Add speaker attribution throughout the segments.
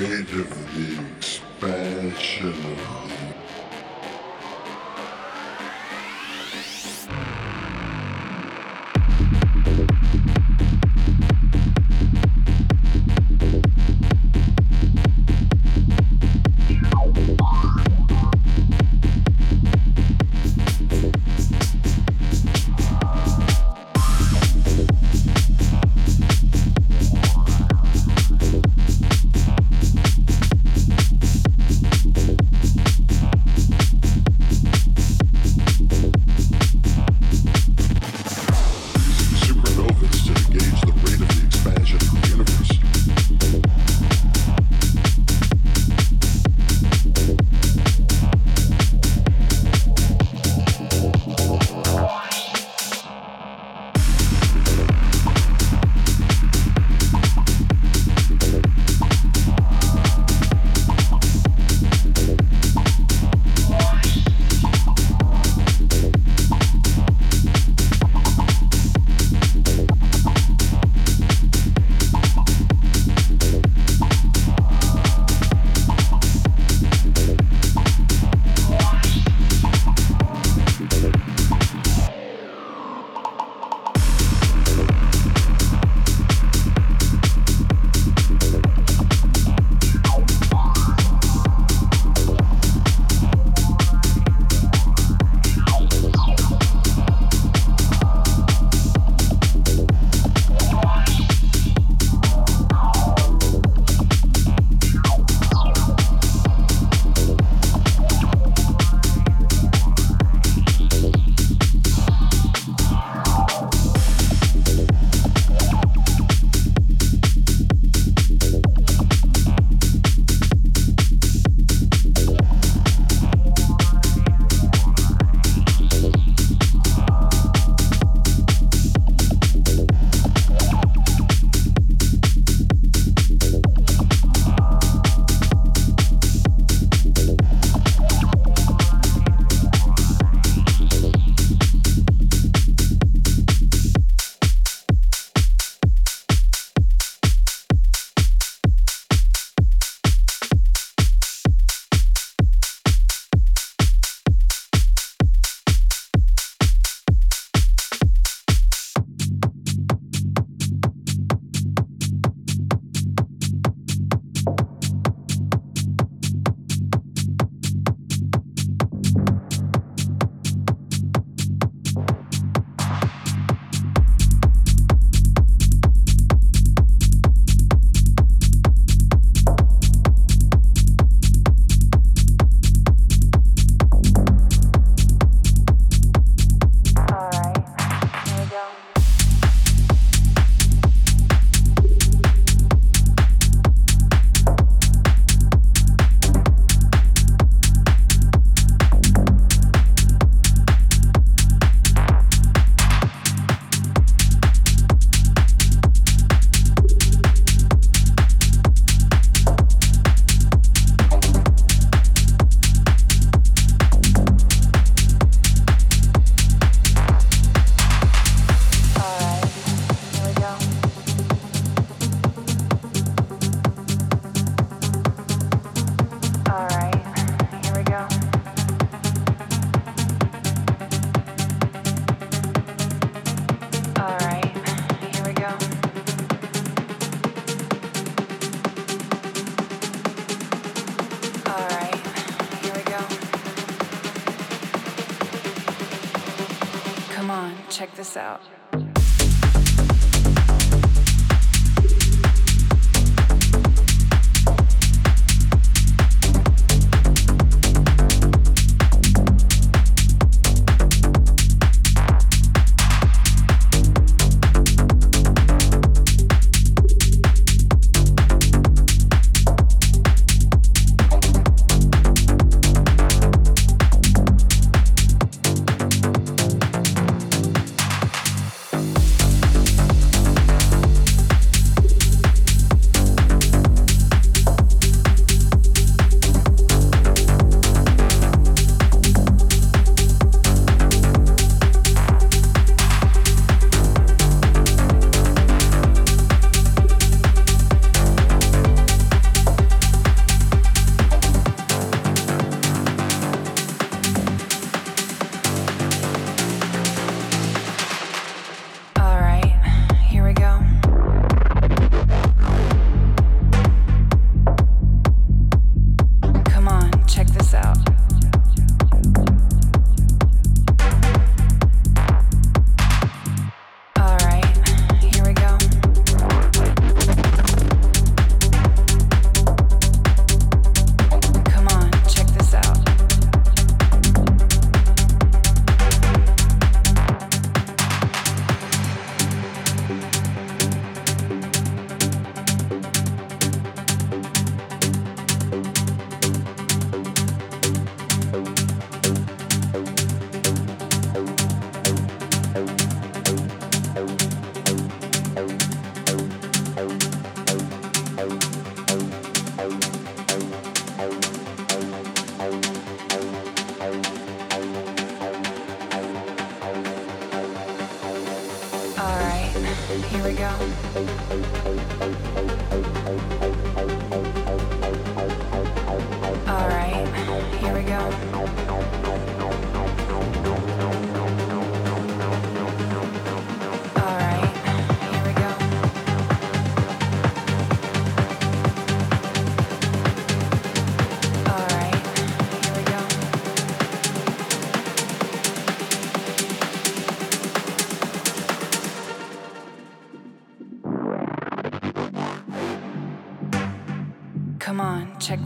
Speaker 1: range of the expansion. of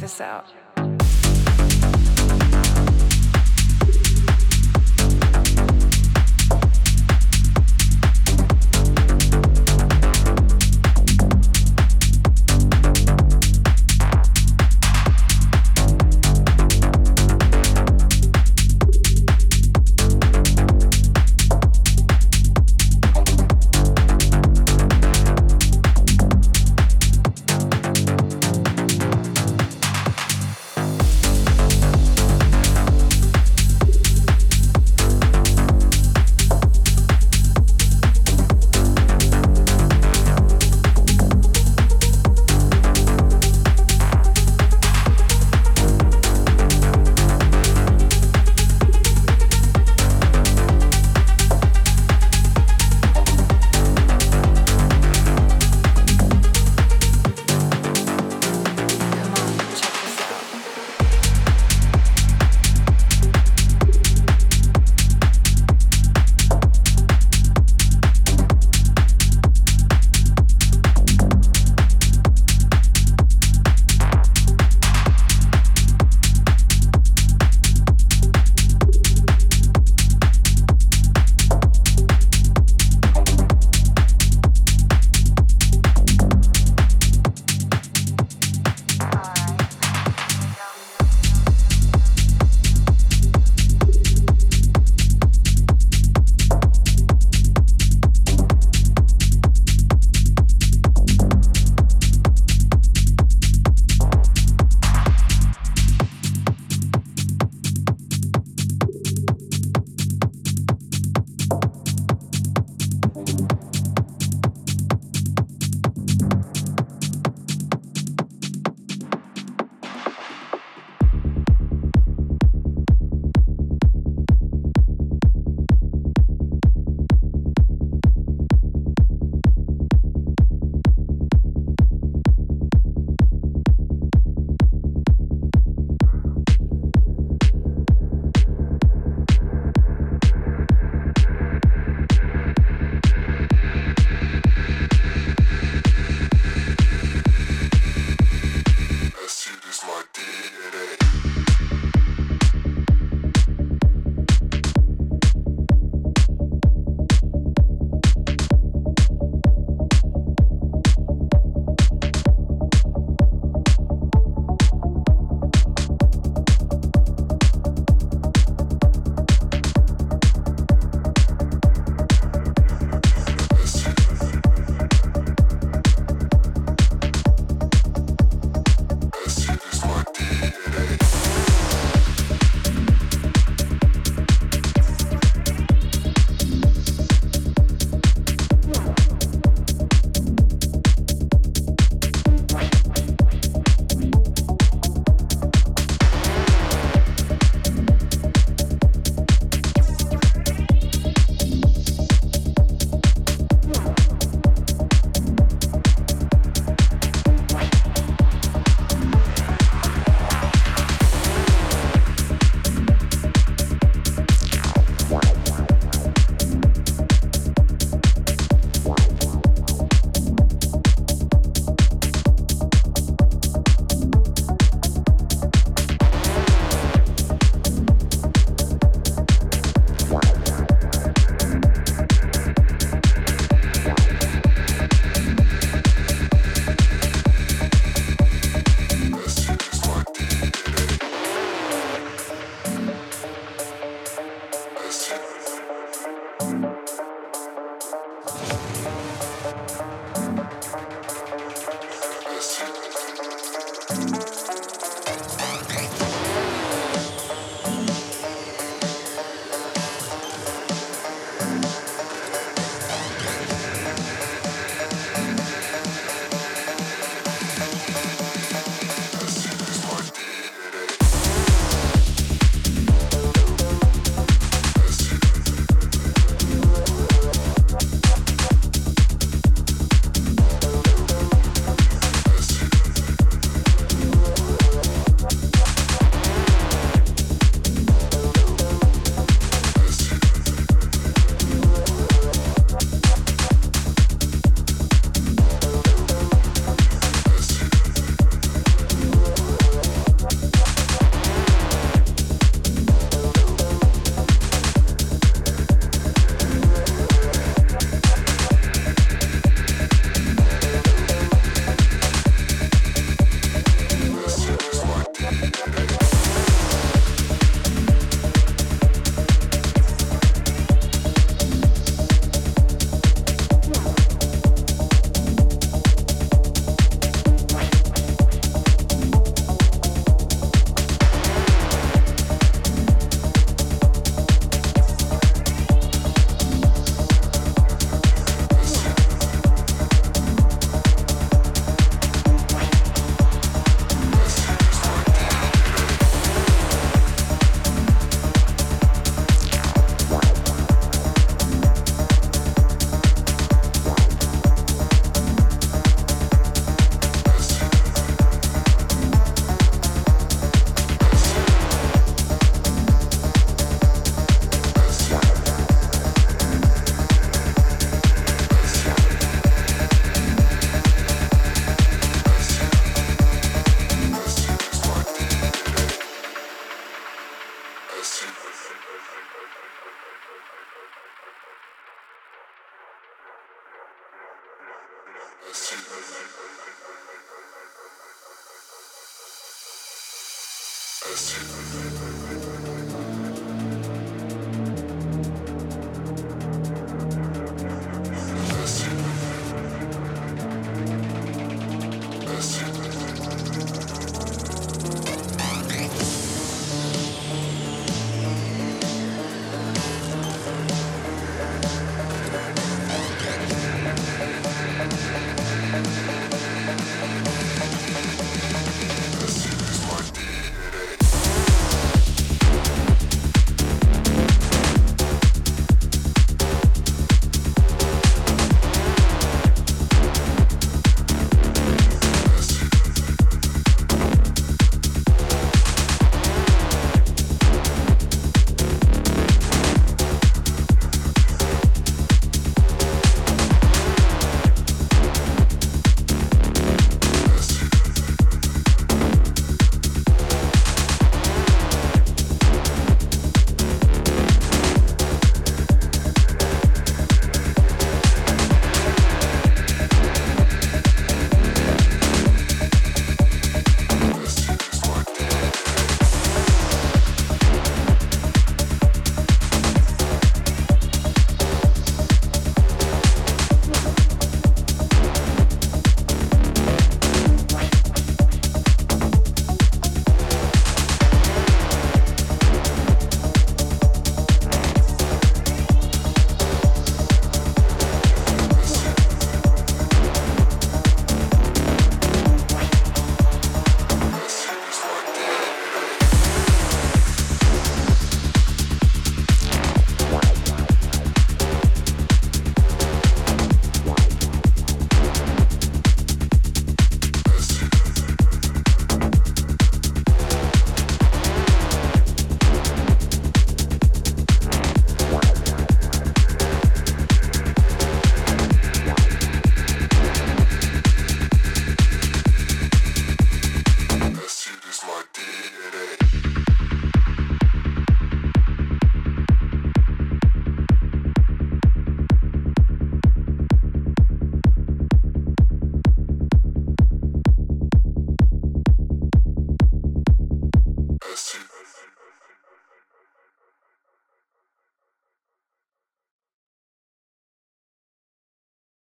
Speaker 2: this out.